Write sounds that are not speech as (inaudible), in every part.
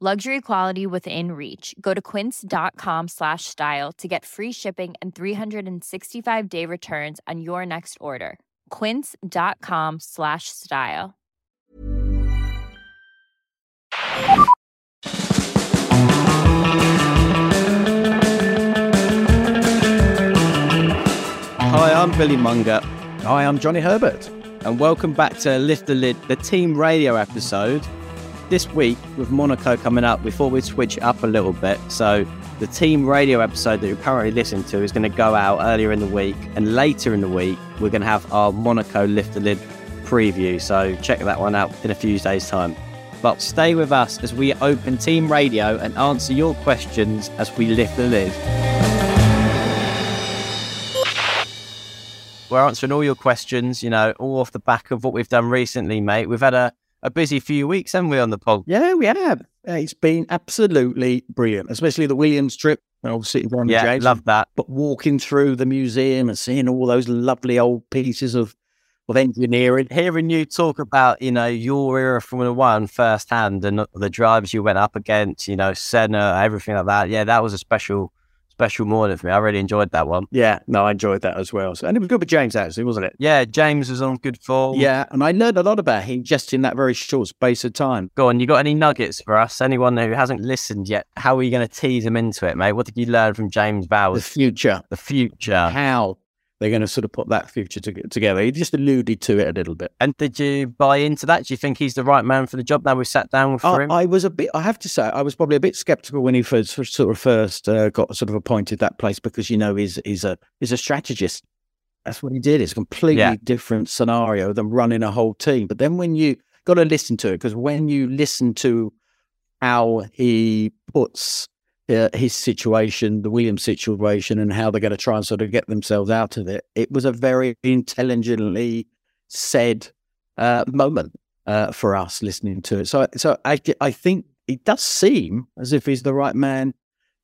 Luxury quality within reach. Go to quince.com slash style to get free shipping and 365 day returns on your next order. Quince.com slash style. Hi, I'm Billy Monger, Hi, I'm Johnny Herbert. and welcome back to Lift the Lid, the team radio episode. This week, with Monaco coming up, we thought we'd switch it up a little bit. So, the team radio episode that you're currently listening to is going to go out earlier in the week, and later in the week, we're going to have our Monaco Lift the Lid preview. So, check that one out in a few days' time. But stay with us as we open team radio and answer your questions as we lift the lid. We're answering all your questions, you know, all off the back of what we've done recently, mate. We've had a, a busy few weeks, haven't we, on the pod? Yeah, we have. It's been absolutely brilliant, especially the Williams trip. and Obviously, Ron Yeah, James. love that. But walking through the museum and seeing all those lovely old pieces of, of engineering. Hearing you talk about, you know, your era of Formula One firsthand and the drivers you went up against, you know, Senna, everything like that. Yeah, that was a special, special morning for me. I really enjoyed that one. Yeah, no, I enjoyed that as well. So, and it was good with James, actually, wasn't it? Yeah, James was on good form. Yeah, and I learned a lot about him just in that very short space of time. Go on, you got any nuggets for us? Anyone who hasn't listened yet, how are you going to tease them into it, mate? What did you learn from James Vowles? The future, The future. how they're going to sort of put that future to, together. He just alluded to it a little bit. And did you buy into that? Do you think he's the right man for the job now we've sat down with I, him? I was a bit. I have to say, I was probably a bit skeptical when he first sort of first uh, got sort of appointed that place because you know he's he's a he's a strategist. That's what he did. It's a completely Yeah. different scenario than running a whole team. But then when you got to listen to it, because when you listen to how he puts uh, his situation, the Williams situation, and how they're going to try and sort of get themselves out of it, it was a very intelligently said uh, moment uh, for us listening to it. So, so I, I think it does seem as if he's the right man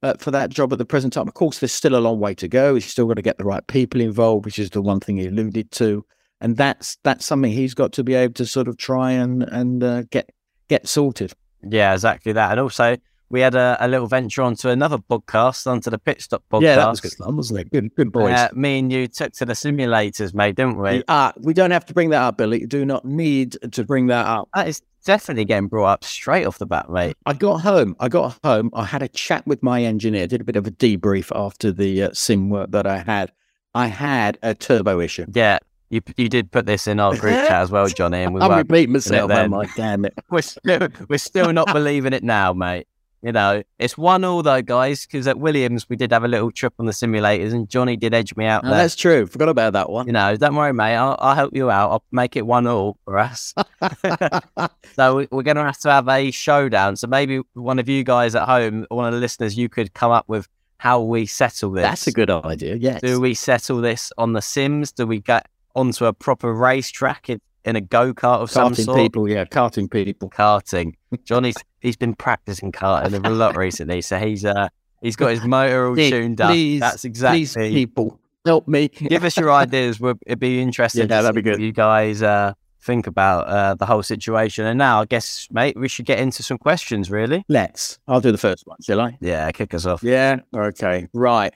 uh, for that job at the present time. Of course, there's still a long way to go. He's still got to get the right people involved, which is the one thing he alluded to, and that's that's something he's got to be able to sort of try and and uh, get get sorted. yeah, exactly that. And also, we had a, a little venture onto another podcast, onto the Pit Stop podcast. Yeah, that was good fun, wasn't it? Good, good boys. Uh, me and you took to the simulators, mate, didn't we? Uh, we don't have to bring that up, Billy. You do not need to bring that up. That is definitely getting brought up straight off the bat, mate. I got home. I got home. I had a chat with my engineer. Did a bit of a debrief after the uh, sim work that I had. I had a turbo issue. Yeah, you you did put this in our group chat as well, Johnny, and we (laughs) I'm repeating myself. Am I? Damn it. (laughs) we're still, we're still not believing it now, mate. You know, it's one all though, guys, because at Williams we did have a little trip on the simulators, and Johnny did edge me out No, there. that's true. Forgot about that one. You know, don't worry, mate. I'll, I'll help you out. I'll make it one all for us. (laughs) (laughs) so we- we're going to have to have a showdown. So maybe one of you guys at home, one of the listeners, you could come up with how we settle this. That's a good idea. Yes. Do we settle this on the Sims? Do we get onto a proper racetrack in, in a go kart of some Karting sort? people. Yeah, karting people. Karting. Johnny's he's been practicing karting a lot (laughs) recently, so he's uh He's got his motor all Please, tuned up. please, That's exactly. Please, people, help me. Give us your ideas. We'll, it'd be interesting. Yeah, to that'd be good. You guys uh, think about uh, the whole situation. And now, I guess, mate, we should get into some questions. Really? Let's. I'll do the first one, shall I? Yeah, kick us off. Yeah. Okay. Right.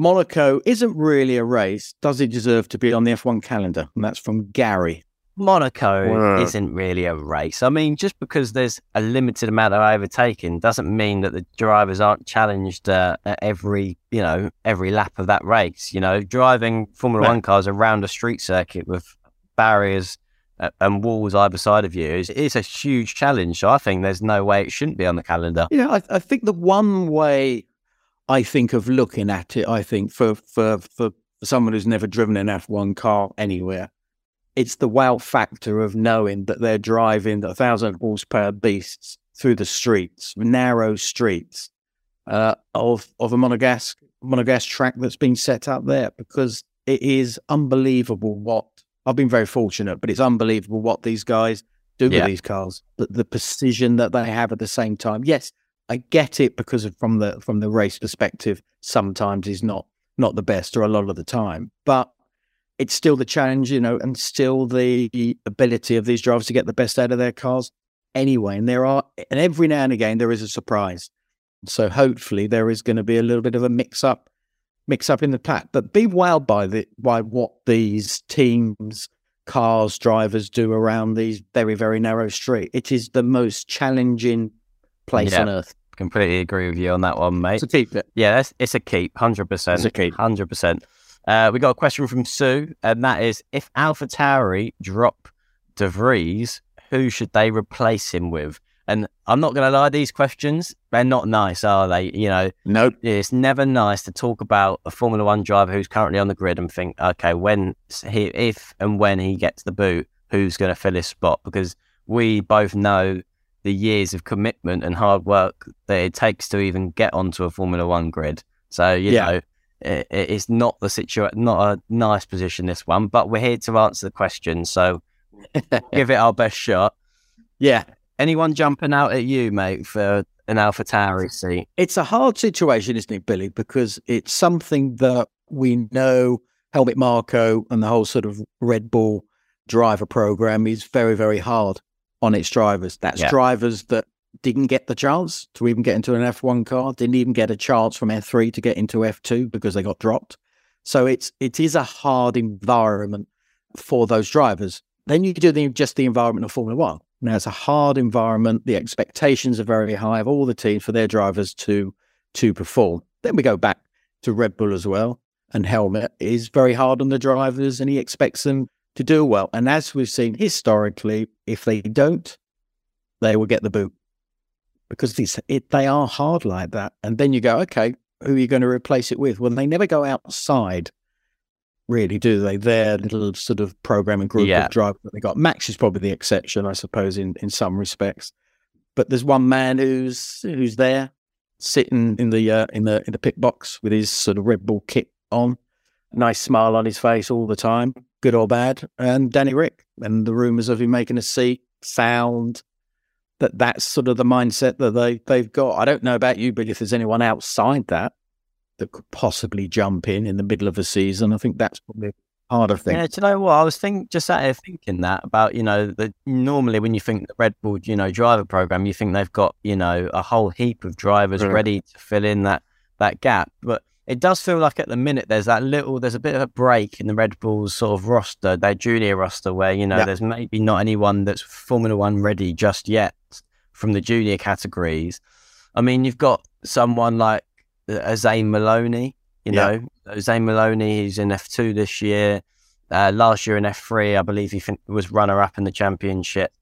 Monaco isn't really a race. Does it deserve to be on the F1 calendar? And that's from Gary. Monaco Wow. isn't really a race. I mean, just because there's a limited amount of overtaking doesn't mean that the drivers aren't challenged uh, at every, you know, every lap of that race. You know, driving Formula Right. One cars around a street circuit with barriers uh, and walls either side of you is, is a huge challenge. So I think there's no way it shouldn't be on the calendar. Yeah, I, I think the one way I think of looking at it, I think for for for someone who's never driven an F1 car anywhere, it's the wow factor of knowing that they're driving a thousand horsepower beasts through the streets, narrow streets uh, of of a Monegasque Monegasque track that's been set up there because it is unbelievable what I've been very fortunate, but it's unbelievable what these guys do Yeah. with these cars. But the precision that they have at the same time. Yes, I get it because of, from the from the race perspective, sometimes is not not the best or a lot of the time, but it's still the challenge, you know, and still the ability of these drivers to get the best out of their cars anyway. And there are, and every now and again, there is a surprise. So hopefully there is going to be a little bit of a mix up, mix up in the pack. But be wowed by the by what these teams, cars, drivers do around these very very narrow street. It is the most challenging place Yeah. on earth. Completely agree with you on that one, mate. So keep it. Yeah, that's, it's a keep, hundred percent. It's a keep. hundred percent. Uh, we got a question from Sue, and that is: If Alpha Tauri drop De Vries, who should they replace him with? And I'm not going to lie, these questions they're not nice, are they? You know, Nope. it's never nice to talk about a Formula One driver who's currently on the grid and think, okay, when he, if and when he gets the boot, who's going to fill his spot? Because we both know the years of commitment and hard work that it takes to even get onto a Formula One grid. So you Yeah. know, it, it's not the situation, not a nice position this one. But we're here to answer the question, so (laughs) give it our best shot. Yeah. Anyone jumping out at you, mate, for an Alpha Tauri seat? It's a hard situation, isn't it, Billy? Because it's something that we know Helmut Marko and the whole sort of Red Bull driver program is very, very hard on its drivers. That's Yeah. drivers that didn't get the chance to even get into an F1 car, didn't even get a chance from F3 to get into F2 because they got dropped. So it's it is a hard environment for those drivers. Then you do the, just the environment of Formula One. Now it's a hard environment. The expectations are very high of all the teams for their drivers to to perform. Then we go back to Red Bull as well, and Helmut is very hard on the drivers, and he expects them to do well. And as we've seen historically, if they don't, they will get the boot because it's, it, they are hard like that. And then you go, okay, who are you going to replace it with? Well, they never go outside, really, do they? Their little sort of programming group Yeah. of drivers that they got. Max is probably the exception, I suppose, in, in some respects. But there's one man who's who's there, sitting in the uh, in the in the pit box with his sort of Red Bull kit on, nice smile on his face all the time, good or bad. And Danny Rick, and the rumours of him making a seat sound that that's sort of the mindset that they they've got. I don't know about you, but if there's anyone outside that that could possibly jump in in the middle of a season, I think that's probably a harder thing. Yeah, do you know what? I was think just sat here thinking that about, you know, that normally when you think the Red Bull, you know, driver program, you think they've got, you know, a whole heap of drivers Mm. ready to fill in that that gap. But it does feel like at the minute there's that little there's a bit of a break in the Red Bull's sort of roster, their junior roster where, you know, Yeah. there's maybe not anyone that's Formula One ready just yet from the junior categories. I mean, you've got someone like uh, Zane Maloney, you Yeah. know, Zane Maloney, he's in F2 this year. Uh, last year in F3, I believe he fin- was runner up in the championship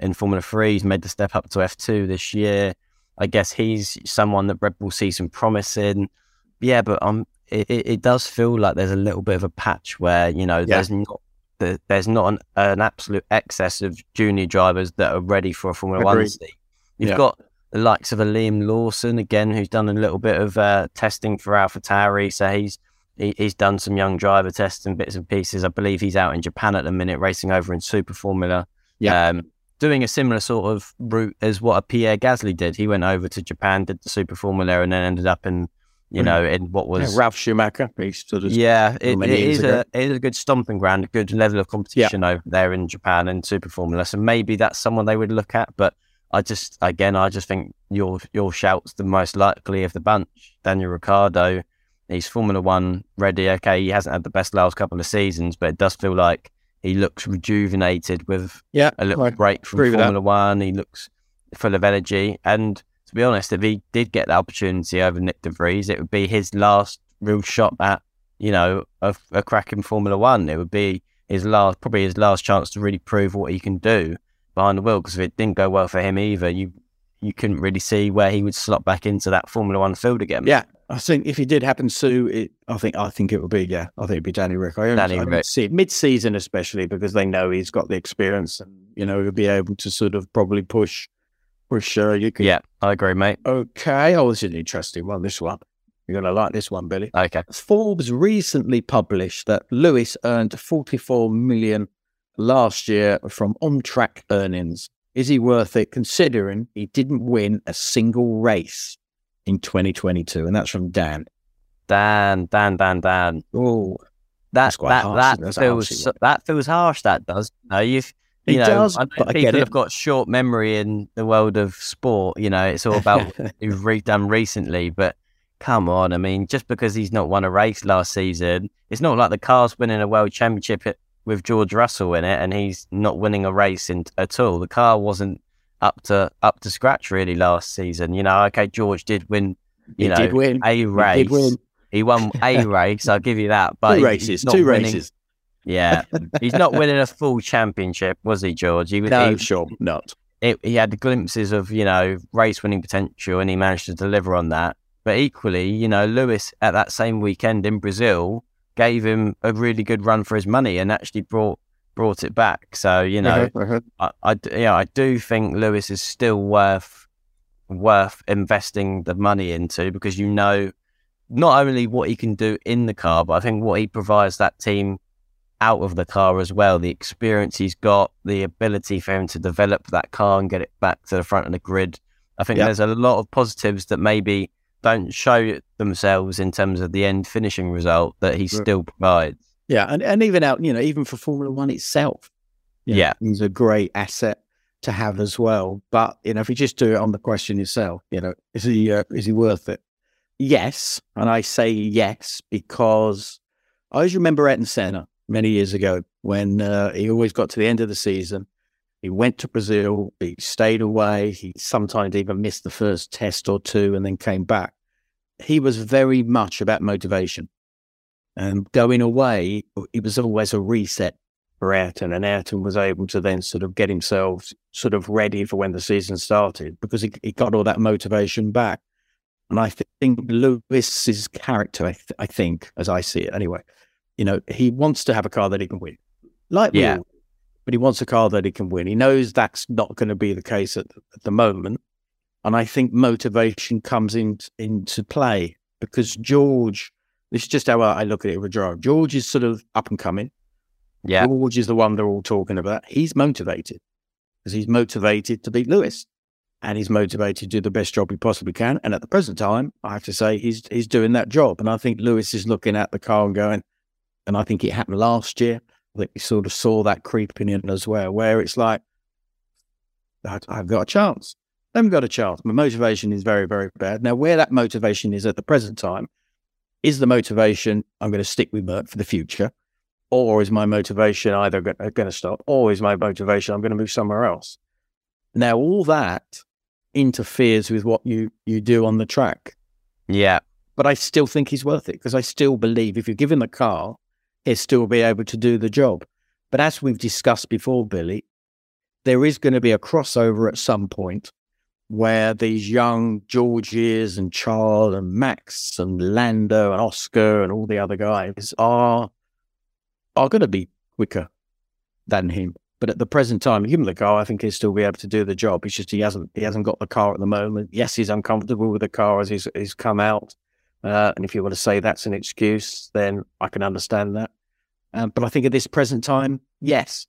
in Formula 3. He's made the step up to F2 this year. I guess he's someone that Red Bull sees some promise in. Yeah, but um, it, it, does feel like there's a little bit of a patch where, you know, there's not the, there's not an, an absolute excess of junior drivers that are ready for a Formula One seat. You've Yeah. got the likes of a Liam Lawson again, who's done a little bit of uh, testing for AlphaTauri. So he's he, he's done some young driver tests and bits and pieces. I believe he's out in Japan at the minute, racing over in Super Formula. Yeah. Um, doing a similar sort of route as what a Pierre Gasly did. He went over to Japan, did the Super Formula, and then ended up in you hmm. know in what was Yeah, Ralf Schumacher. He sort of yeah, it, it is ago. a it is a good stomping ground, a good level of competition over there in Japan and Super Formula. So maybe that's someone they would look at. But I just again, I just think your your shout's the most likely of the bunch. Daniel Ricciardo, he's Formula One ready. Okay, he hasn't had the best last couple of seasons, but it does feel like he looks rejuvenated with yeah, a little I break from. Formula One. He looks full of energy. And to be honest, if he did get the opportunity over Nyck De Vries, it would be his last real shot at, you know, a, a crack in Formula One. It would be his last, probably his last chance to really prove what he can do behind the wheel. Because if it didn't go well for him either, you you couldn't really see where he would slot back into that Formula One field again. Yeah, I think if he did happen to, it, I think I think it would be yeah, I think it'd be Danny Rick. I, Danny Rick. see it mid-season, especially because they know he's got the experience and you know he'll be able to sort of probably push push. sure. you could, Yeah, I agree, mate. Okay, oh, this is an interesting one. This one you're gonna like this one, Billy. Okay. Forbes recently published that Lewis earned 44 million last year from on-track earnings. Is he worth it considering he didn't win a single race in 2022? And that's from Dan. Dan, Dan, Dan, Dan. Oh, That That's quite that harsh, that isn't it? That's a feels harshy so- that feels harsh. That does. No, you've You know, does, but people have got short memory in the world of sport. You know, it's all about what (laughs) you've re- done recently. But come on, I mean, just because he's not won a race last season, it's not like the car's winning a world championship it- with George Russell in it, and he's not winning a race in, at all. The car wasn't up to up to scratch really last season. You know, okay, George did win. You He know, did win. a He race. did win. He won a (laughs) race. I'll give you that. But two races, not two winning- races. Yeah, (laughs) he's not winning a full championship, was he, George? He, No, he, sure, not. it, he had glimpses of you know race winning potential, and he managed to deliver on that. But equally, you know, Lewis at that same weekend in Brazil gave him a really good run for his money, and actually brought brought it back. So you know, Uh-huh, uh-huh. I, I yeah, I do think Lewis is still worth worth investing the money into because you know not only what he can do in the car, but I think what he provides that team out of the car as well. The experience he's got, the ability for him to develop that car and get it back to the front of the grid. I think Yeah. there's a lot of positives that maybe don't show themselves in terms of the end finishing result that he still provides. Yeah, and, and even out, you know, even for Formula One itself, know, Yeah. he's a great asset to have as well. But you know, if you just do it on the question itself, you know, is he uh, is he worth it? Yes, and I say yes because I always remember Ayrton Senna many years ago when uh, he always got to the end of the season. He went to Brazil. He stayed away. He sometimes even missed the first test or two and then came back. He was very much about motivation. And going away, it was always a reset for Ayrton, and Ayrton was able to then sort of get himself sort of ready for when the season started because he, he got all that motivation back. And I think Lewis's character, I, th- I think, as I see it anyway, you know, he wants to have a car that he can win, like Yeah. all, but he wants a car that he can win. He knows that's not going to be the case at, at the moment, and I think motivation comes in, into play because George. This is just how I I look at it with George. George is sort of up and coming. Yeah. George is the one they're all talking about. He's motivated because he's motivated to beat Lewis and he's motivated to do the best job he possibly can. And at the present time, I have to say he's he's doing that job. And I think Lewis is looking at the car and going, and I think it happened last year. I think we sort of saw that creeping in as well, where it's like, I've got a chance. I haven't got a chance. My motivation is very, very bad. Now, where that motivation is at the present time, is the motivation I'm going to stick with Merc for the future? Or is my motivation either going uh, to stop, or is my motivation I'm going to move somewhere else? Now, all that interferes with what you, you do on the track. Yeah. But I still think he's worth it because I still believe if you give him the car, he'll still be able to do the job. But as we've discussed before, Billy, there is going to be a crossover at some point where these young Georges and Charles and Max and Lando and Oscar and all the other guys are are going to be quicker than him. But at the present time, him the car, I think he'll still be able to do the job. It's just he hasn't he hasn't got the car at the moment. Yes, he's uncomfortable with the car as he's, he's come out. Uh, and if you want to say that's an excuse, then I can understand that. Um, but I think at this present time, yes,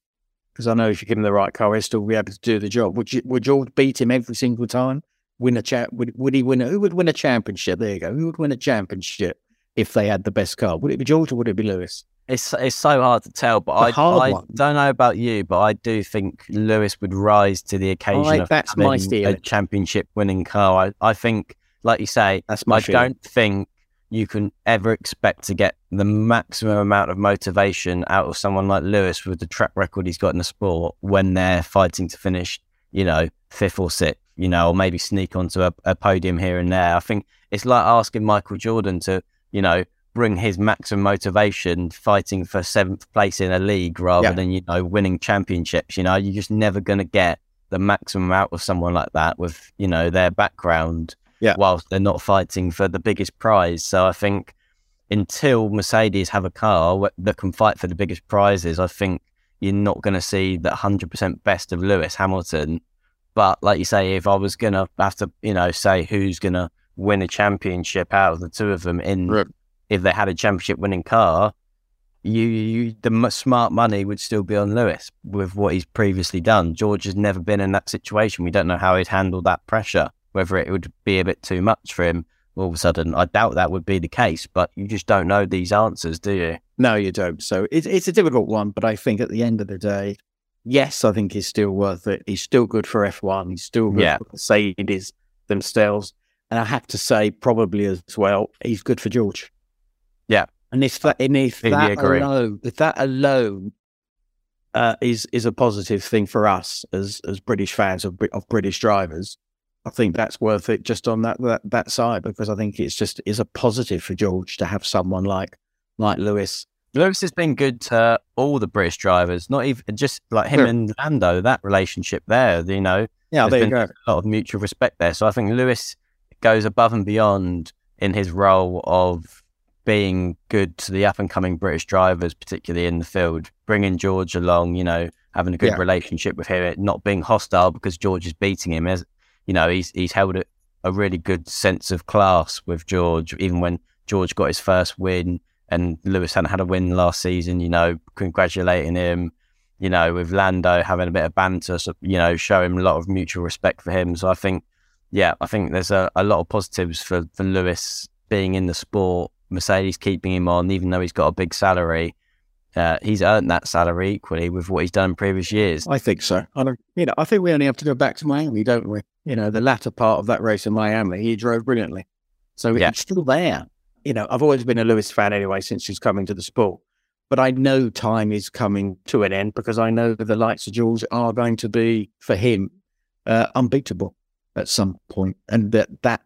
because I know if you give him the right car, he'll still be able to do the job. Would you, would George beat him every single time? Win a cha- would, would he win? A, who would win a championship? There you go. Who would win a championship if they had the best car? Would it be George or would it be Lewis? It's it's so hard to tell, but I, I don't know about you, but I do think Lewis would rise to the occasion I, of that's my a championship winning car. I, I think, like you say, that's I feeling. don't think you can ever expect to get the maximum amount of motivation out of someone like Lewis with the track record he's got in the sport when they're fighting to finish, you know, fifth or sixth, you know, or maybe sneak onto a, a podium here and there. I think it's like asking Michael Jordan to, you know, bring his maximum motivation fighting for seventh place in a league rather yeah. than, you know, winning championships. You know, you're just never going to get the maximum out of someone like that with, you know, their background yeah. whilst they're not fighting for the biggest prize. So I think until Mercedes have a car that can fight for the biggest prizes, I think you're not going to see that 100% best of Lewis Hamilton. But like you say, if I was going to have to, you know, say who's going to win a championship out of the two of them in right if they had a championship winning car, you, you the smart money would still be on Lewis with what he's previously done. George has never been in that situation. We don't know how he'd handle that pressure, whether it would be a bit too much for him all of a sudden. I doubt that would be the case, but you just don't know these answers, do you? No, you don't. So it's it's a difficult one, but I think at the end of the day, yes, I think he's still worth it. He's still good for F1. He's still good yeah. for Mercedes themselves. And I have to say, probably as well, he's good for George. Yeah, and if that, and if that alone, if that alone uh, is is a positive thing for us as as British fans of of British drivers, I think that's worth it just on that that that side because I think it's just is a positive for George to have someone like like Lewis. Lewis has been good to all the British drivers, not even just like him sure. and Lando. That relationship there, you know, yeah, there you go. A lot of mutual respect there. So I think Lewis goes above and beyond in his role of being good to the up and coming British drivers, particularly in the field, bringing George along, you know, having a good yeah. relationship with him, not being hostile because George is beating him. As you know, he's he's held a, a really good sense of class with George, even when George got his first win and Lewis hadn't had a win last season. You know, congratulating him. You know, with Lando having a bit of banter, so, you know, showing a lot of mutual respect for him. So I think, yeah, I think there's a, a lot of positives for, for Lewis being in the sport Mercedes keeping him on, even though he's got a big salary. Uh, he's earned that salary equally with what he's done in previous years. I think so. I don't, you know, I think we only have to go back to Miami, don't we? You know, the latter part of that race in Miami, he drove brilliantly. So yeah. it's still there. You know, I've always been a Lewis fan anyway since he's coming to the sport. But I know time is coming to an end because I know that the likes of Jules are going to be, for him, uh, unbeatable at some point. And that that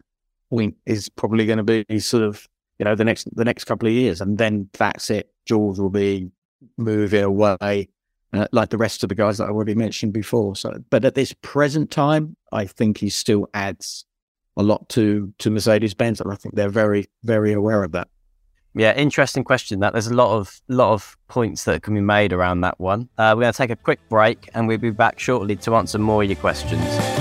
point is probably going to be sort of you know, the next the next couple of years, and then that's it. Jules will be moving away, uh, like the rest of the guys that I already mentioned before. So, but at this present time, I think he still adds a lot to to Mercedes Benz, and I think they're very very aware of that. Yeah, interesting question. That there's a lot of lot of points that can be made around that one. Uh, we're going to take a quick break, and we'll be back shortly to answer more of your questions.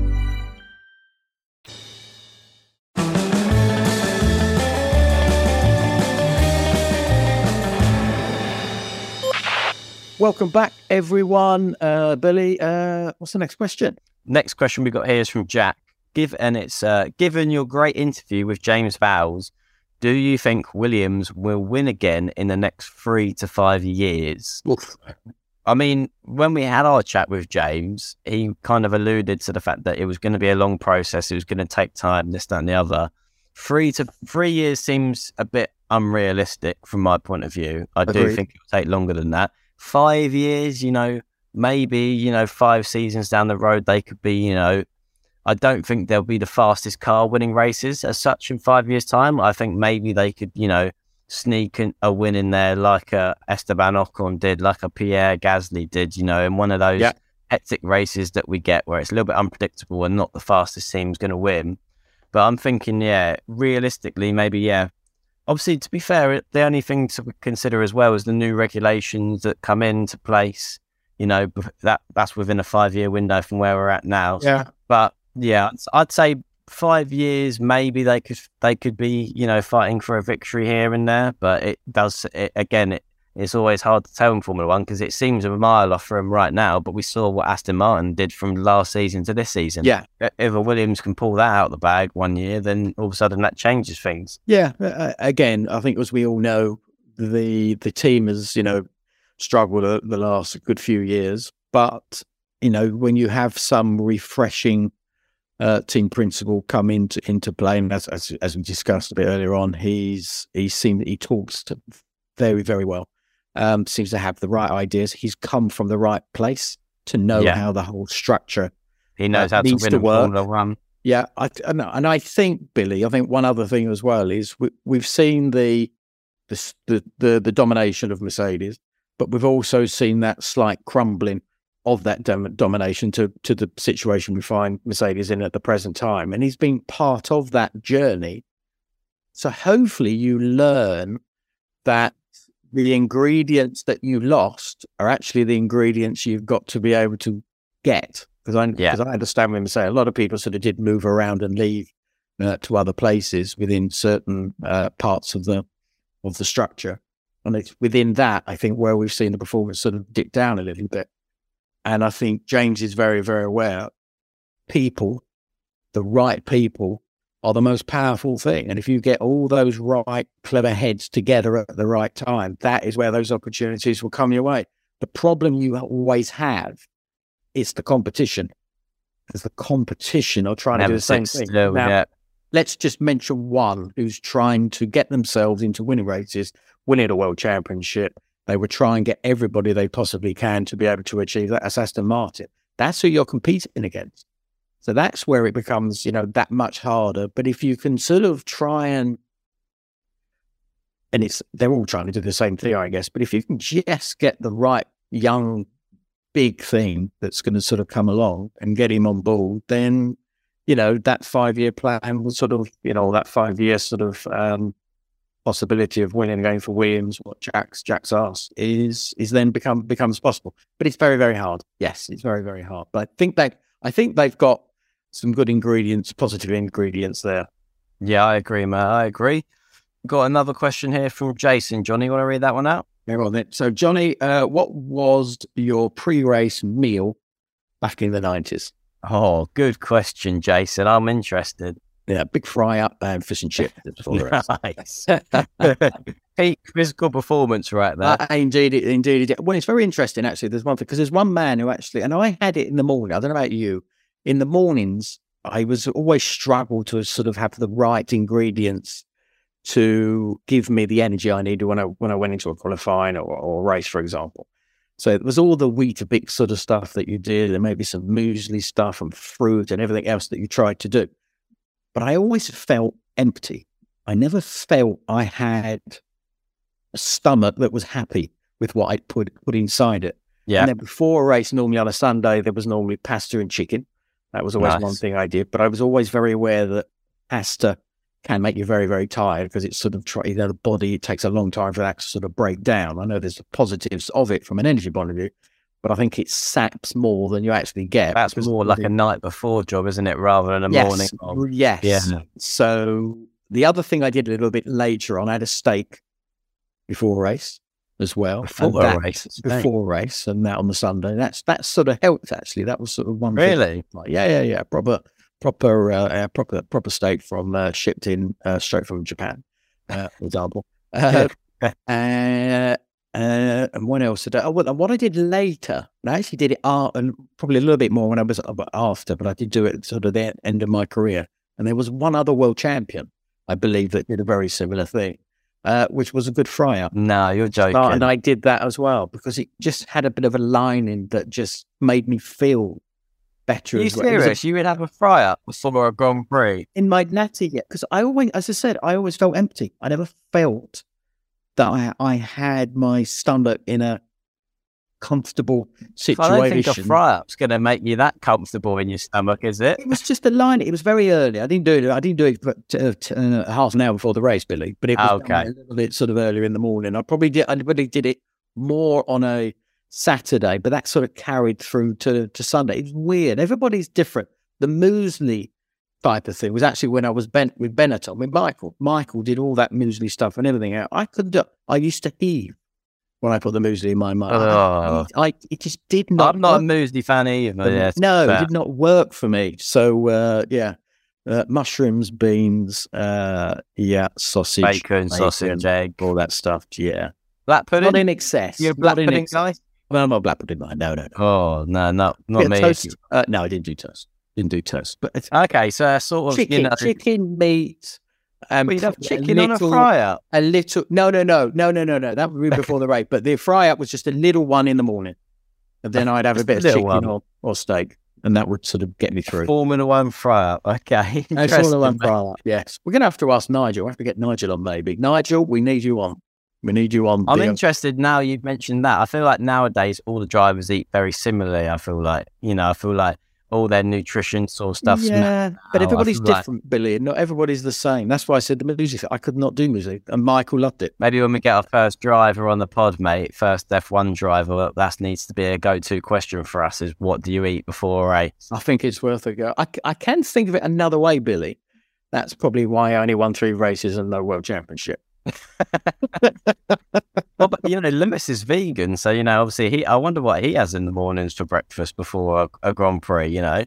Welcome back, everyone. Uh, Billy, uh, what's the next question? Next question we got here is from Jack. Give and it's uh, given your great interview with James Vowles, Do you think Williams will win again in the next three to five years? Oof. I mean, when we had our chat with James, he kind of alluded to the fact that it was going to be a long process. It was going to take time, this, that, and the other. Three to three years seems a bit unrealistic from my point of view. I do think it will take longer than that. Five years, you know, maybe, you know, five seasons down the road, they could be, you know, I don't think they'll be the fastest car winning races as such in five years' time. I think maybe they could, you know, sneak a win in there like a Esteban Ocon did, like a Pierre Gasly did, you know, in one of those Yeah. hectic races that we get where it's a little bit unpredictable and not the fastest team's going to win. But I'm thinking, yeah, realistically, maybe, yeah. Obviously, to be fair, the only thing to consider as well is the new regulations that come into place. You know, that that's within a five year window from where we're at now. Yeah. But yeah, I'd- I'd say five years. Maybe they could they could be you know fighting for a victory here and there. But it does it, again. It, it's always hard to tell in Formula One because it seems a mile off for them right now. But we saw what Aston Martin did from last season to this season. Yeah. If a Williams can pull that out of the bag one year, then all of a sudden that changes things. Yeah. Uh, again, I think as we all know, the the team has you know struggled uh, the last good few years, but you know when you have some refreshing uh, team principal come into into play, and as, as as we discussed a bit earlier on, he's he seemed that he talks to very very well. Um, seems to have the right ideas. He's come from the right place to know Yeah. how the whole structure He knows Uh, how to win to work. Formula One. Yeah, I, and, and I think Billy. I think one other thing as well is we, we've seen the, the the the the domination of Mercedes, but we've also seen that slight crumbling of that dom- domination to to the situation we find Mercedes in at the present time, and he's been part of that journey. So hopefully, you learn that the ingredients that you lost are actually the ingredients you've got to be able to get. Because I, Yeah. I understand when we say a lot of people sort of did move around and leave uh, to other places within certain uh, parts of the of the structure, and it's within that I think where we've seen the performance sort of dip down a little bit. And I think James is very very aware. People, the right people, are the most powerful thing. And if you get all those right, clever heads together at the right time, that is where those opportunities will come your way. The problem you always have is the competition. Because the competition are trying to do the same thing. Now, yeah. let's just mention one who's trying to get themselves into winning races, winning a world championship. They would try and get everybody they possibly can to be able to achieve that. That's Aston Martin. That's who you're competing against. So that's where it becomes, you know, that much harder. But if you can sort of try and, and it's, they're all trying to do the same thing, I guess. But if you can just get the right young, big thing that's going to sort of come along and get him on board, then, you know, that five year plan will sort of, you know, that five year sort of, um, possibility of winning again for Williams, what Jack's Jack's asked is is then become becomes possible. But it's very very hard. Yes, it's very very hard. But I think they I think they've got some good ingredients, positive ingredients there. Yeah, I agree, mate. I agree. Got another question here from Jason. Johnny, you want to read that one out? Yeah, well, then. So Johnny, uh, what was your pre-race meal back in the nineties? Oh, good question, Jason. I'm interested. Yeah, big fry up and fish and chips before the. Peak physical performance right there. Uh, indeed, it, indeed. Well, it's very interesting actually. There's one thing because there's one man who actually, and I had it in the morning. I don't know about you. In the mornings, I was always struggled to sort of have the right ingredients to give me the energy I needed when I when I went into a qualifying or, or a race, for example. So it was all the Weetabix sort of stuff that you did, and maybe some muesli stuff and fruit and everything else that you tried to do. But I always felt empty. I never felt I had a stomach that was happy with what I'd put put inside it. yeah. And then before a race, normally on a Sunday, there was normally pasta and chicken. That was always one thing I did. But I was always very aware that pasta can make you very, very tired because it's sort of try, you know, the body, it takes a long time for that to sort of break down. I know there's the positives of it from an energy point of view, but I think it saps more than you actually get. That's more like the- a night before job, isn't it? Rather than a yes, morning. r- Yes. Yeah. So the other thing I did a little bit later on, I had a steak before a race as well. Before that- race. Before race, and that on the Sunday. That's that sort of helped actually. That was sort of one. Really? Like, yeah, yeah, yeah. Proper, proper, uh, uh, proper, proper steak from uh, shipped in uh, straight from Japan. uh, (laughs) for example. Uh, uh, uh, and what else did I? Oh, well, what I did later, I actually did it art and probably a little bit more when I was uh, after, but I did do it sort of the end of my career. And there was one other world champion, I believe, that did a very similar thing, uh, which was a good fry up. No, you're joking. And I did that as well because it just had a bit of a lining that just made me feel better. Are you as well. A- serious? You would have a fry up before a Grand Prix? in my natty yet because I always, as I said, I always felt empty. I never felt that I, I had my stomach in a comfortable I don't think a fry up's going to make you that comfortable in your stomach, is it? It was just a line. It was very early. I didn't do it. I didn't do it for t- uh, t- uh, half an hour before the race, Billy. But it was Okay. a little bit sort of earlier in the morning. I probably did. I probably did it more on a Saturday, but that sort of carried through to to Sunday. It's weird. Everybody's different. The muesli type of thing was actually when I was bent with Benetton with Michael. Michael did all that muesli stuff and everything. I couldn't. Do, I used to heave when I put the muesli in my mouth. Oh. I, I, it just did not. I'm not a work. muesli fan either. Yeah, no, it did not work for me. So uh, yeah, uh, mushrooms, beans, uh, yeah, sausage, Bacon, sausage, egg. all that stuff. Yeah, Black pudding? not in excess. You're a black not pudding guy? Well, I'm not a black pudding guy. No, no, no. Oh, no, not, not me. toast. Uh, no, I didn't do toast. Didn't do toast. But Okay, so sort of, chicken, you know, chicken meat. Um, well, you'd have a chicken on a little- fry up. A little. No, no, no, no, no, no, no. That would be (laughs) before the race. But the fry up was just a little one in the morning, and then I'd have a bit of little chicken one. or, or steak, and that would sort of get me through. Formula One fry up. Okay. (laughs) The one fry up. Yes, we're going to have to ask Nigel. We have to get Nigel on, maybe. Nigel, we need you on. We need you on. I'm interested now you've mentioned that. I feel like nowadays all the drivers eat very similarly. I feel like, you know, I feel like all their nutrition sort of stuff's Yeah, but now. I everybody's like- different, Billy. Not everybody's the same. That's why I said the music. I could not do music, and Michael loved it. Maybe when we get our first driver on the pod, mate, first F1 driver, that needs to be a go-to question for us: is what do you eat before a race? I think it's worth a go. I, I can think of it another way, Billy. That's probably why I only won three races and no world championship. Well, but you know, Lewis is vegan, so you know, obviously, he. I wonder what he has in the mornings for breakfast before a, a Grand Prix. You know,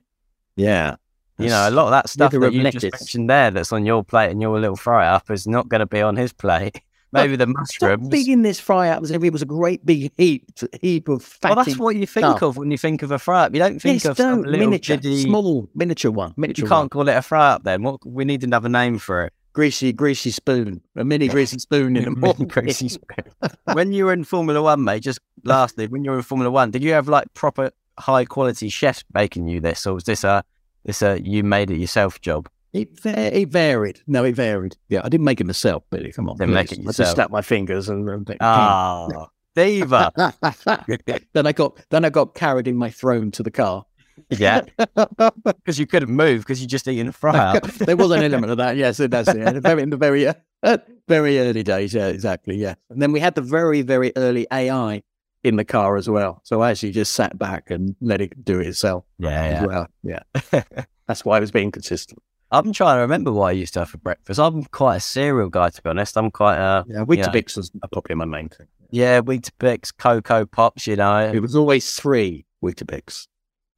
Yeah, you know, a lot of that stuff that you just mentioned there, that's on your plate and your little fry up, is not going to be on his plate. (laughs) Maybe the Stop mushrooms. bigging this fry up as if it was a great big heap heap of fatty. Well, that's what you think stuff. of when you think of a fry up. You don't think Yes, of don't. little miniature, small miniature one. Miniature You can't call it a fry up then. What we need another name for it. Greasy, greasy spoon, a mini greasy spoon in the (laughs) morning. Crazy spoon. (laughs) when you were in Formula One, mate, just lastly, when you were in Formula One, did you have like proper high quality chefs making you this, or was this a this a you made it yourself job? It, it varied. No, it varied. Yeah, I didn't make it myself, Billy. Come on. Didn't make it I just yourself. snapped my fingers and. Ah, diva. (laughs) then I got then I got carried in my throne to the car. Yeah, (laughs) because you couldn't move because you just eating a fry up. (laughs) there was an element of that. Yes, it does. Yeah. Very, in the very uh, very early days. Yeah, exactly. Yeah, and then we had the very very early AI in the car as well. So I actually just sat back and let it do it itself Yeah, well. Yeah, (laughs) that's why I was being consistent. I'm trying to remember what I used to have for breakfast. I'm quite a cereal guy, to be honest. I'm quite a Yeah, Weetabix was probably my main thing. yeah, Weetabix, Cocoa Pops. You know, It was always three Weetabix.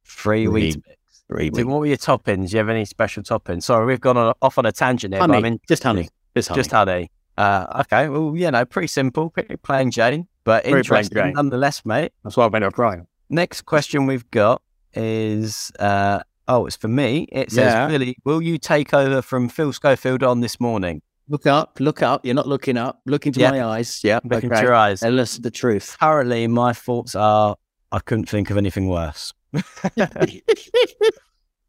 Free Three. Weetabix. Three So what were your toppings? Do you have any special toppings? Sorry, we've gone on, off on a tangent here. honey, But I'm in, just honey, (laughs) just honey. just honey. Uh, okay, well, you know, pretty simple, pretty plain Jane, but plain interesting Jane. nonetheless, mate. That's why I went up crying. Next question we've got is, uh, oh, it's for me. It says, Yeah. Billy, will you take over from Phil Schofield on this morning? Look up, look up. You're not looking up. Look into Yeah. my eyes. Yeah, Look into okay. your eyes. And listen to the truth. Currently, my thoughts are, I couldn't think of anything worse. (laughs)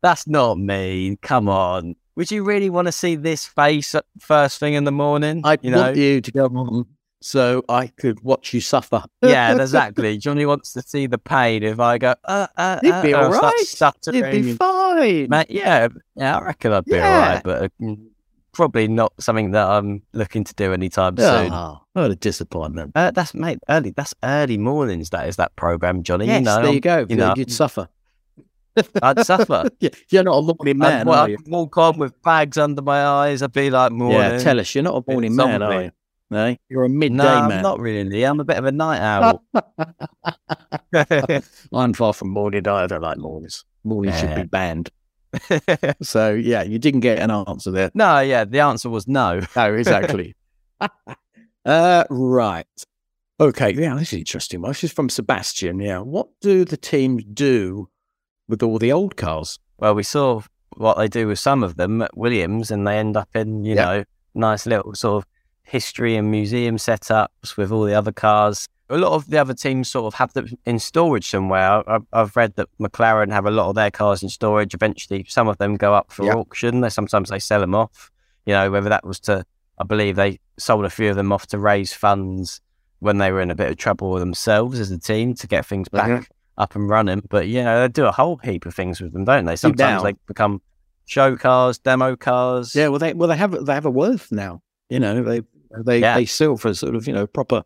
That's not me. Come on. Would you really want to see this face first thing in the morning? I you know, want you to go on so I could watch you suffer. yeah, exactly. Johnny wants to see the pain. If I go, uh, uh, You'd uh, be all right. stuttering You'd be fine. Mate, yeah, yeah, I reckon I'd be all Yeah. right, but uh, mm, probably not something that I'm looking to do anytime soon. Oh, what a disappointment. Uh, that's mate, early. That's early mornings. That is that program, Johnny. Yes, you know, there you go. You know, You'd suffer. I'd suffer. (laughs) Yeah, You're not a morning man, I'd, are? I'd walk on with bags under my eyes. I'd be like, morning. Yeah, tell us. You're not a morning man, are you? No, you're a midday no, I'm man. not really. I'm a bit of a night (laughs) owl. I'm far from morning. I don't like mornings. Mornings should be banned. (laughs) So yeah, you didn't get an answer there. no, yeah, the answer was no. (laughs) No, exactly. (laughs) uh, right. Okay. Yeah, this is interesting. Well, this is from Sebastian. Yeah. What do the teams do with all the old cars? Well, we saw what they do with some of them at Williams, and they end up in you Yeah. know nice little sort of history and museum setups with all the other cars. A lot of the other teams sort of have them in storage somewhere. I- I've read that McLaren have a lot of their cars in storage. Eventually, some of them go up for Yeah. auction. They sometimes they sell them off. You know, whether that was to, I believe they sold a few of them off to raise funds when they were in a bit of trouble themselves as a team to get things back Mhm. up and running. But you know, they do a whole heap of things with them, don't they? Sometimes they become show cars, demo cars. Yeah. Well, they well they have they have a worth now. You know, they they Yeah. they sell for sort of you know proper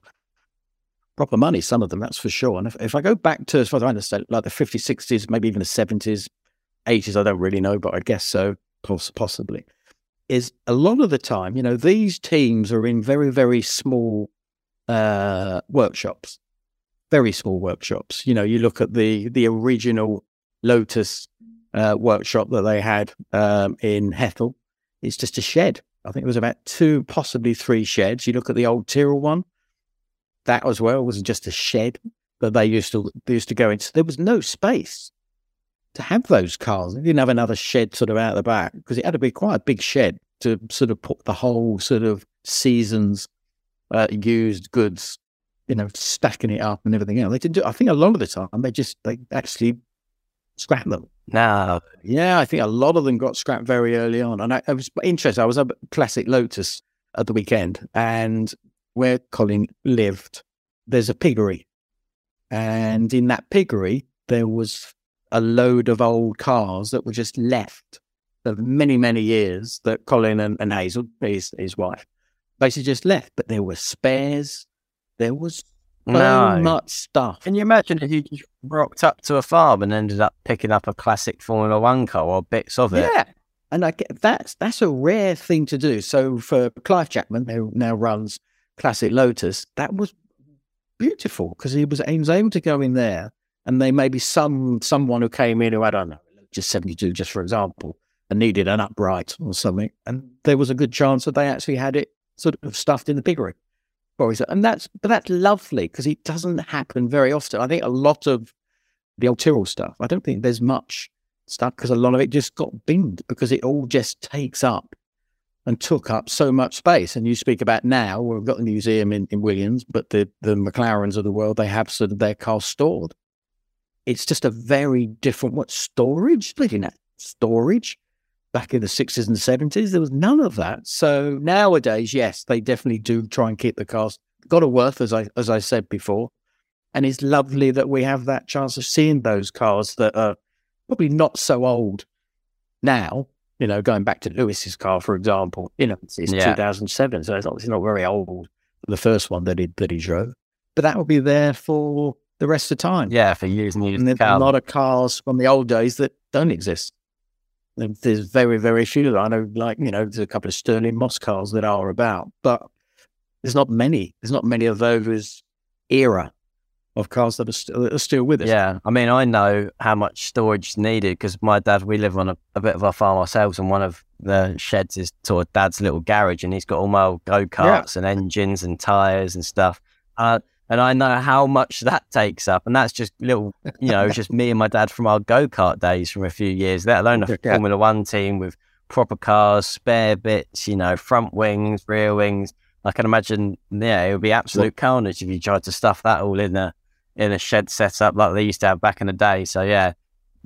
proper money. Some of them, that's for sure. And if, if I go back to as far as I understand, like the 50s, 60s, maybe even the 70s, 80s, I don't really know, but I guess so, poss- possibly. Is a lot of the time, you know, these teams are in very, very small uh, workshops, very small workshops. You know, you look at the the original Lotus uh, workshop that they had um, in Hethel. It's just a shed. I think it was about two, possibly three sheds. You look at the old Tyrrell one, that as well was just a shed that they used to they used to go into. There was no space to have those cars. They didn't have another shed sort of out the back because it had to be quite a big shed to sort of put the whole sort of seasons uh, used goods, you know, stacking it up and everything else. They didn't do. I think a lot of the time they just they actually scrap them. No, Yeah, I think a lot of them got scrapped very early on. And I, I was interested. I was up at Classic Lotus at the weekend, and where Colin lived, there's a piggery. And in that piggery, there was a load of old cars that were just left of many, many years that Colin and, and Hazel, his, his wife, basically just left. But there were spares. There was so no. much stuff. Can you imagine if you just rocked up to a farm and ended up picking up a classic Formula One car or bits of it? Yeah. And I get that's that's a rare thing to do. So for Clive Chapman, who now runs Classic Lotus, that was beautiful because he was he was able to go in there and they maybe some someone who came in who I don't know just seventy two just for example and needed an upright or something, and there was a good chance that they actually had it sort of stuffed in the piggery. And that's but that's lovely because it doesn't happen very often. I think a lot of the Tyrrell stuff. I don't think there's much stuff because a lot of it just got binned because it all just takes up and took up so much space. And you speak about now, we've got the museum in, in Williams, but the, the McLarens of the world, they have sort of their cars stored. It's just a very different, what, storage? They didn't storage back in the 60s and 70s. There was none of that. So nowadays, yes, they definitely do try and keep the cars. Got a worth, as I, as I said before. And it's lovely that we have that chance of seeing those cars that are probably not so old now. You know, going back to Lewis's car, for example, you know, it's, it's Yeah. 2007, so it's obviously not very old. The first one that he that he drove, but that will be there for the rest of time. Yeah, for years and years and there's a lot of cars from the old days that don't exist. There- There's very, very few. I know, like you know, there's a couple of Stirling Moss cars that are about, but there's not many. There's not many of those era of cars that are, st- that are still with us. Yeah, I mean, I know how much storage is needed because my dad, we live on a, a bit of a farm ourselves, and one of the sheds is sort of dad's little garage, and he's got all my old go karts and engines and tires and stuff. Uh, and I know how much that takes up, and that's just little, you know, just me and my dad from our go kart days from a few years, let alone a (laughs) Yeah. Formula One team with proper cars, spare bits, you know, front wings, rear wings. I can imagine, yeah, it would be absolute carnage if you tried to stuff that all in a in a shed setup like they used to have back in the day. So yeah,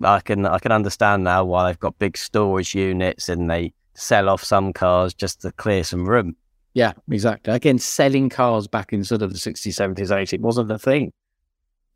I can I can understand now why they've got big storage units and they sell off some cars just to clear some room. Yeah, exactly. Again, selling cars back in sort of the 60s, 70s, 80s wasn't a thing.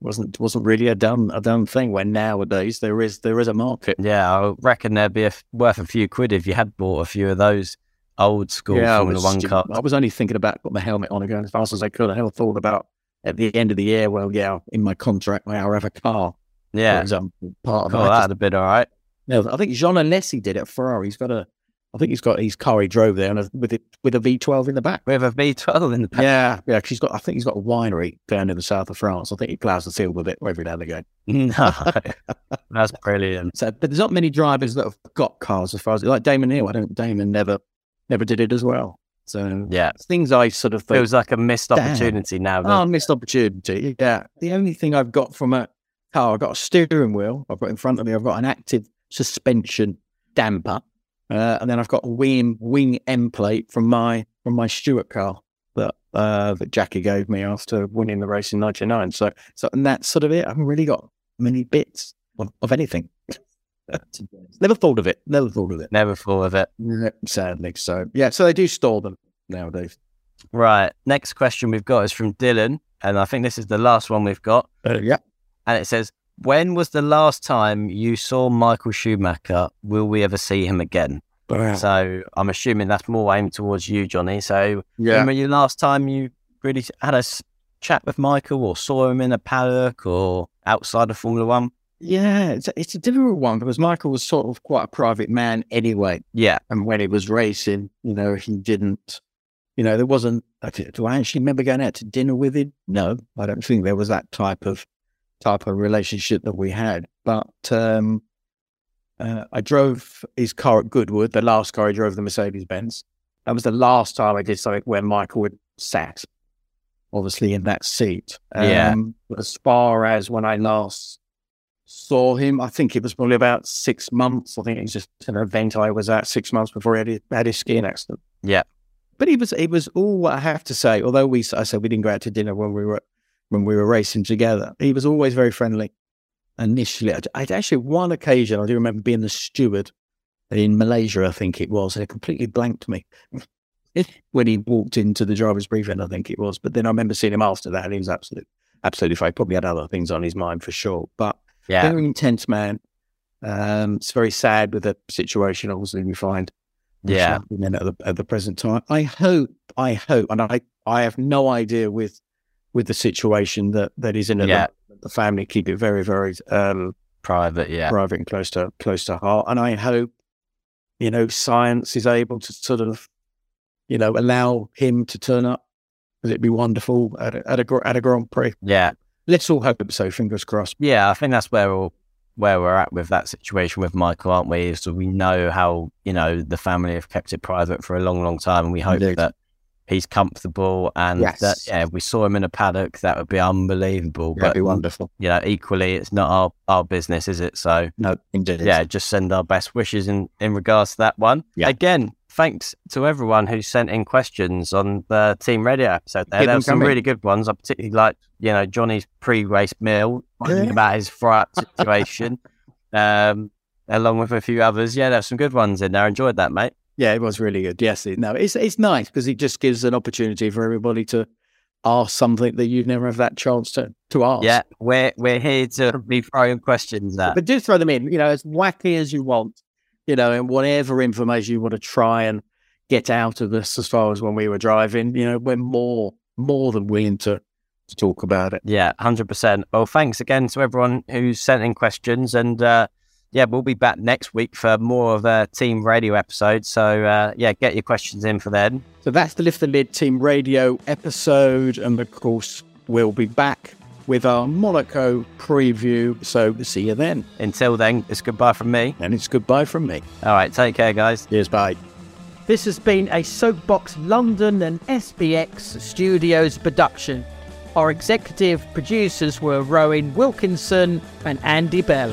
wasn't wasn't really a done a done thing. When nowadays there is there is a market. Yeah, I reckon they'd be a worth a few quid if you had bought a few of those old school yeah, Formula One cars. I was only thinking about putting my helmet on and going as fast as I could. I never thought about at the end of the year. Well, yeah, in my contract, I'll have a car. Yeah. for example, part of oh. I just- that'd have been all right. No, I think Jean Alesi did it at Ferrari. He's got a, I think he's got his car he drove there and a, with it with a V12 in the back. We have a V12 in the back. Yeah, yeah. he's got, I think he's got a winery down in the south of France. I think he plows the field with it every now and again. (laughs) No, that's brilliant. So, but there's not many drivers that have got cars as far as like Damon Hill. I don't. Damon never, never did it as well. So Yeah. things I sort of it was like a missed Damn. opportunity now. oh, missed opportunity. Yeah. The only thing I've got from a car, I've got a steering wheel. I've got in front of me, I've got an active suspension damper. Uh, and then I've got a wing wing end plate from my from my Stewart car that uh, that Jackie gave me after winning the race in '99. So so and that's sort of it. I haven't really got many bits of, of anything. (laughs) Never thought of it. Never thought of it. Never thought of it. Sadly, so yeah. So they do store them nowadays. Right. Next question we've got is from Dylan, and I think this is the last one we've got. Uh, yeah. And it says, "When was the last time you saw Michael Schumacher? Will we ever see him again?" So I'm assuming that's more aimed towards you, Johnny. So yeah. remember you last time you really had a chat with Michael, or saw him in a paddock, or outside of Formula One? Yeah, it's a, it's a difficult one because Michael was sort of quite a private man anyway. Yeah. And when he was racing, you know, he didn't, you know, there wasn't, do I actually remember going out to dinner with him? No, I don't think there was that type of, type of relationship that we had. But, um, uh, I drove his car at Goodwood, the last car I drove, the Mercedes Benz. That was the last time I did something where Michael had sat, obviously in that seat. Yeah. Um, but as far as when I last saw him, I think it was probably about six months. I think it was just an event I was at six months before he had his, had his skiing accident. Yeah. But he was, he was all I have to say. Although we, I said we didn't go out to dinner when we were when we were racing together. He was always very friendly. Initially, I'd, I'd actually one occasion I do remember being the steward in Malaysia. I think it was, and it completely blanked me (laughs) when he walked into the driver's briefing. I think it was, but then I remember seeing him after that, and he was absolutely absolutely fine. Probably had other things on his mind for sure, but Yeah. very intense man. Um, it's very sad with the situation. Obviously, we find Yeah. At the at the present time. I hope, I hope, and I I have no idea with with the situation that that is in it. Yeah. The, the family keep it very very um, Private. Yeah. private and close to close to heart. And I hope you know science is able to sort of you know allow him to turn up. It'd be wonderful at a, at a at a Grand Prix. Yeah. Let's all hope so. Fingers crossed. Yeah, I think that's where we're, where we're at with that situation with Michael, aren't we? So we know how you know the family have kept it private for a long, long time, and we hope Indeed. that he's comfortable and that yeah, if we saw him in a paddock, that would be unbelievable. That'd be wonderful. you know, equally, it's not our our business, is it? So No, indeed. yeah, just send our best wishes in in regards to that one. Yeah. Again, thanks to everyone who sent in questions on the team radio episode. There, there were some coming. really good ones. I particularly like you know Johnny's pre-race meal about his fry up (laughs) situation, um, along with a few others. Yeah, there's some good ones in there. I enjoyed that, mate. Yeah, it was really good. Yes, it, no, it's it's nice because it just gives an opportunity for everybody to ask something that you'd never have that chance to to ask. Yeah, we're we're here to be throwing questions at. but do throw them in. You know, as wacky as you want. You know, and whatever information you want to try and get out of us, as far as when we were driving. You know, we're more more than willing to to talk about it. Yeah, hundred percent. Well, thanks again to everyone who's sent in questions, and uh, yeah, we'll be back next week for more of a team radio episode. So uh, yeah, get your questions in for then. So that's the Lift the Lid Team Radio episode, and of course we'll be back with our Monaco preview. So see you then, Until then, it's goodbye from me. and it's goodbye from me. All right, take care, guys. Cheers, bye. This has been a Soapbox London and SBX Studios production. Our executive producers were Rowan Wilkinson and Andy Bell.